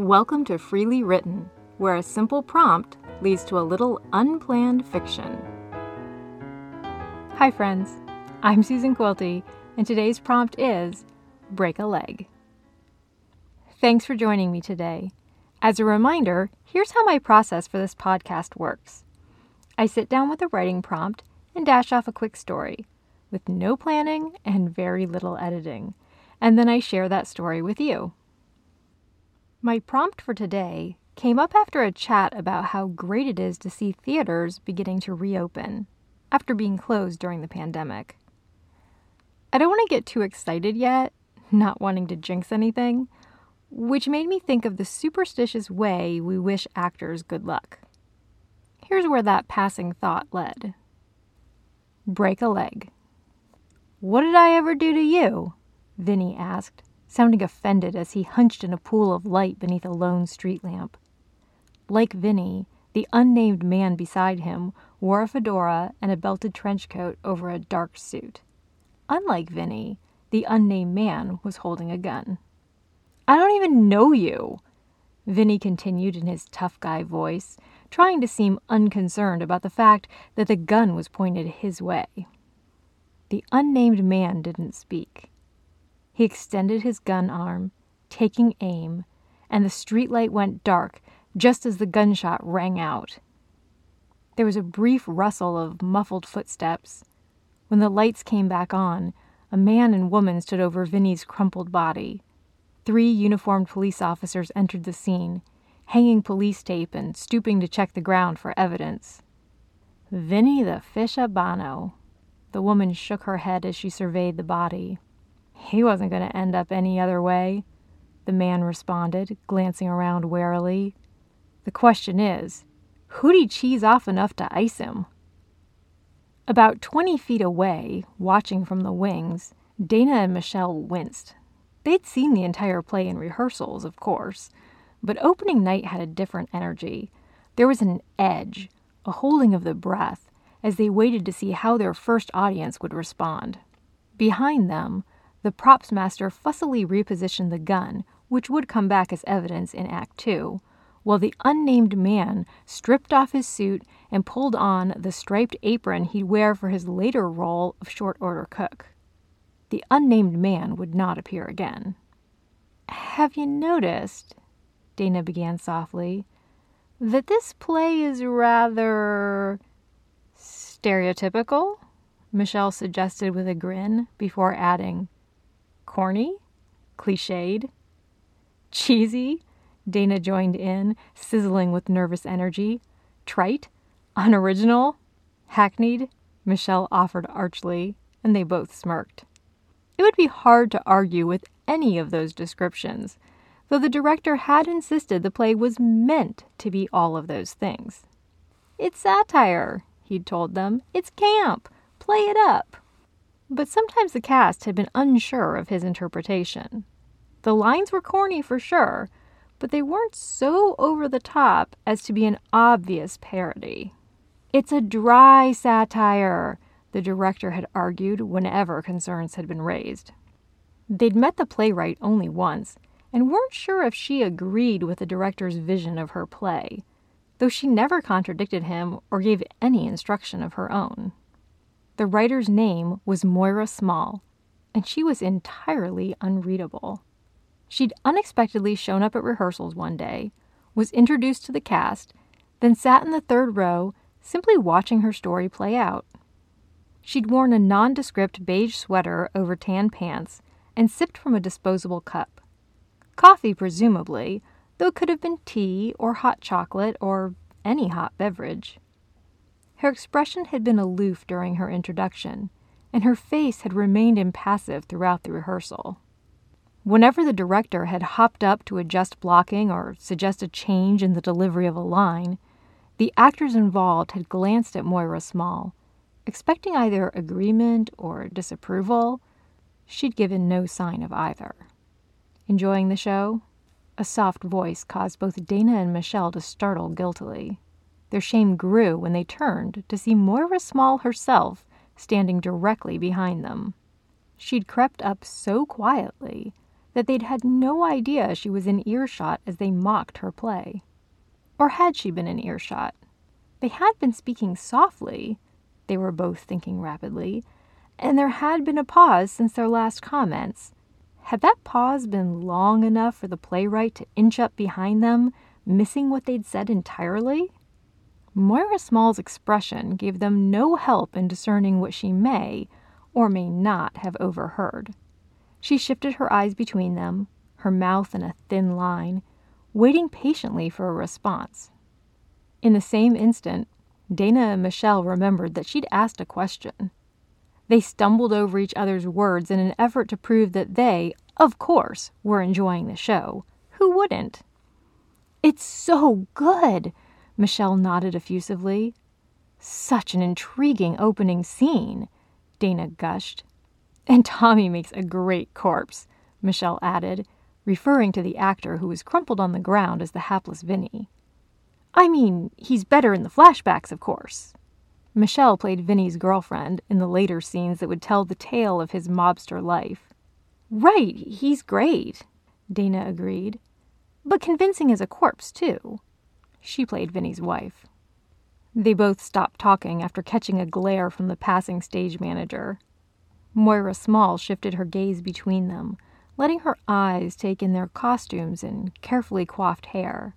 Welcome to Freely Written, where a simple prompt leads to a little unplanned fiction. Hi, friends. I'm Susan Quilty, and today's prompt is Break a Leg. Thanks for joining me today. As a reminder, here's how my process for this podcast works I sit down with a writing prompt and dash off a quick story, with no planning and very little editing, and then I share that story with you. My prompt for today came up after a chat about how great it is to see theaters beginning to reopen after being closed during the pandemic. I don't want to get too excited yet, not wanting to jinx anything, which made me think of the superstitious way we wish actors good luck. Here's where that passing thought led Break a leg. What did I ever do to you? Vinny asked sounding offended as he hunched in a pool of light beneath a lone street lamp. Like Vinny, the unnamed man beside him wore a fedora and a belted trench coat over a dark suit. Unlike Vinny, the unnamed man was holding a gun. I don't even know you, Vinny continued in his tough guy voice, trying to seem unconcerned about the fact that the gun was pointed his way. The unnamed man didn't speak. He extended his gun arm, taking aim, and the streetlight went dark just as the gunshot rang out. There was a brief rustle of muffled footsteps. When the lights came back on, a man and woman stood over Vinny's crumpled body. Three uniformed police officers entered the scene, hanging police tape and stooping to check the ground for evidence. Vinny the Fish Habano. The woman shook her head as she surveyed the body. He wasn't going to end up any other way, the man responded, glancing around warily. The question is, who'd he cheese off enough to ice him? About 20 feet away, watching from the wings, Dana and Michelle winced. They'd seen the entire play in rehearsals, of course, but opening night had a different energy. There was an edge, a holding of the breath, as they waited to see how their first audience would respond. Behind them, the props master fussily repositioned the gun, which would come back as evidence in Act Two, while the unnamed man stripped off his suit and pulled on the striped apron he'd wear for his later role of short order cook. The unnamed man would not appear again. Have you noticed, Dana began softly, that this play is rather stereotypical? Michelle suggested with a grin before adding, Corny? Cliched? Cheesy? Dana joined in, sizzling with nervous energy. Trite? Unoriginal? Hackneyed? Michelle offered archly, and they both smirked. It would be hard to argue with any of those descriptions, though the director had insisted the play was meant to be all of those things. It's satire, he'd told them. It's camp. Play it up. But sometimes the cast had been unsure of his interpretation. The lines were corny for sure, but they weren't so over the top as to be an obvious parody. It's a dry satire, the director had argued whenever concerns had been raised. They'd met the playwright only once and weren't sure if she agreed with the director's vision of her play, though she never contradicted him or gave any instruction of her own. The writer's name was Moira Small, and she was entirely unreadable. She'd unexpectedly shown up at rehearsals one day, was introduced to the cast, then sat in the third row, simply watching her story play out. She'd worn a nondescript beige sweater over tan pants and sipped from a disposable cup. Coffee, presumably, though it could have been tea or hot chocolate or any hot beverage. Her expression had been aloof during her introduction, and her face had remained impassive throughout the rehearsal. Whenever the director had hopped up to adjust blocking or suggest a change in the delivery of a line, the actors involved had glanced at Moira Small, expecting either agreement or disapproval. She'd given no sign of either. Enjoying the show? A soft voice caused both Dana and Michelle to startle guiltily. Their shame grew when they turned to see Moira Small herself standing directly behind them. She'd crept up so quietly that they'd had no idea she was in earshot as they mocked her play. Or had she been in earshot? They had been speaking softly, they were both thinking rapidly, and there had been a pause since their last comments. Had that pause been long enough for the playwright to inch up behind them, missing what they'd said entirely? Moira Small's expression gave them no help in discerning what she may or may not have overheard. She shifted her eyes between them, her mouth in a thin line, waiting patiently for a response. In the same instant, Dana and Michelle remembered that she'd asked a question. They stumbled over each other's words in an effort to prove that they, of course, were enjoying the show. Who wouldn't? It's so good, Michelle nodded effusively. Such an intriguing opening scene, Dana gushed. And Tommy makes a great corpse, Michelle added, referring to the actor who was crumpled on the ground as the hapless Vinny. I mean, he's better in the flashbacks, of course. Michelle played Vinny's girlfriend in the later scenes that would tell the tale of his mobster life. Right, he's great, Dana agreed. But convincing as a corpse, too. She played Vinny's wife. They both stopped talking after catching a glare from the passing stage manager. Moira Small shifted her gaze between them, letting her eyes take in their costumes and carefully coiffed hair.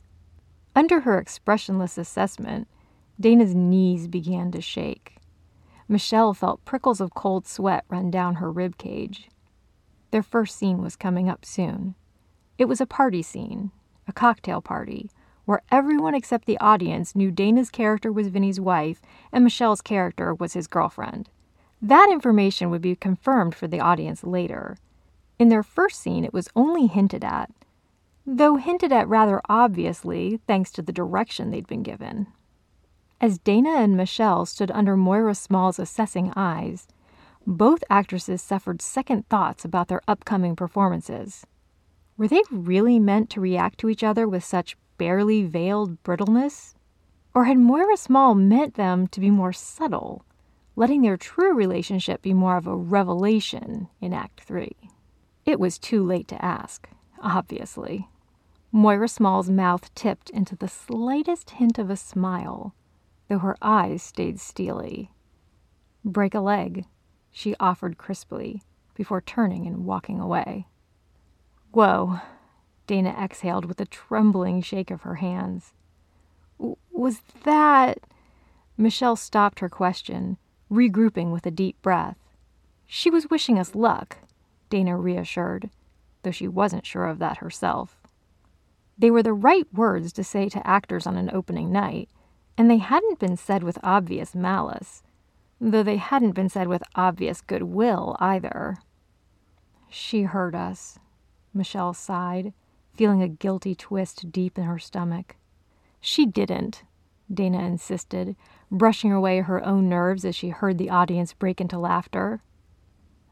Under her expressionless assessment, Dana's knees began to shake. Michelle felt prickles of cold sweat run down her rib cage. Their first scene was coming up soon. It was a party scene, a cocktail party, where everyone except the audience knew Dana's character was Vinny's wife and Michelle's character was his girlfriend. That information would be confirmed for the audience later. In their first scene, it was only hinted at, though hinted at rather obviously thanks to the direction they'd been given. As Dana and Michelle stood under Moira Small's assessing eyes, both actresses suffered second thoughts about their upcoming performances. Were they really meant to react to each other with such barely veiled brittleness? Or had Moira Small meant them to be more subtle, letting their true relationship be more of a revelation in Act Three? It was too late to ask, obviously. Moira Small's mouth tipped into the slightest hint of a smile, though her eyes stayed steely. Break a leg, she offered crisply, before turning and walking away. Whoa, Dana exhaled with a trembling shake of her hands. Was that. Michelle stopped her question, regrouping with a deep breath. She was wishing us luck, Dana reassured, though she wasn't sure of that herself. They were the right words to say to actors on an opening night, and they hadn't been said with obvious malice, though they hadn't been said with obvious goodwill either. She heard us, Michelle sighed, feeling a guilty twist deep in her stomach. She didn't, Dana insisted, brushing away her own nerves as she heard the audience break into laughter.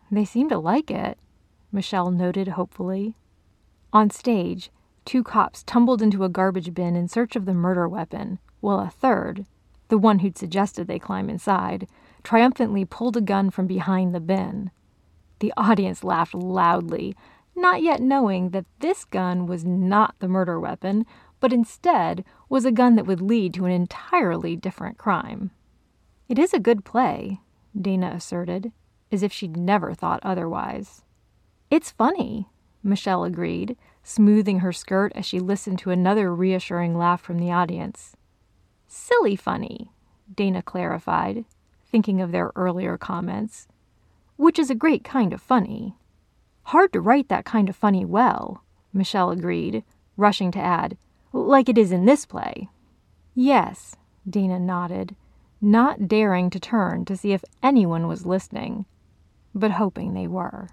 They seem to like it, Michelle noted hopefully. On stage, two cops tumbled into a garbage bin in search of the murder weapon, while a third, the one who'd suggested they climb inside, triumphantly pulled a gun from behind the bin. The audience laughed loudly, not yet knowing that this gun was not the murder weapon, but instead was a gun that would lead to an entirely different crime. It is a good play, Dana asserted, as if she'd never thought otherwise. It's funny, Michelle agreed, smoothing her skirt as she listened to another reassuring laugh from the audience. Silly funny, Dana clarified, thinking of their earlier comments, which is a great kind of funny. Hard to write that kind of funny well, Michelle agreed, rushing to add, like it is in this play. Yes, Dana nodded, not daring to turn to see if anyone was listening, but hoping they were.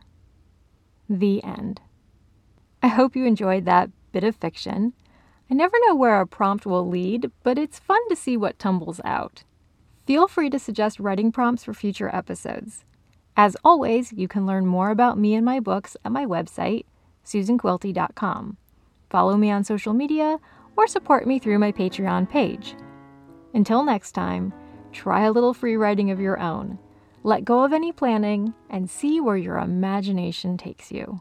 The end. I hope you enjoyed that bit of fiction. I never know where a prompt will lead, but it's fun to see what tumbles out. Feel free to suggest writing prompts for future episodes. As always, you can learn more about me and my books at my website, susanquilty.com. Follow me on social media or support me through my Patreon page. Until next time, try a little free writing of your own. Let go of any planning and see where your imagination takes you.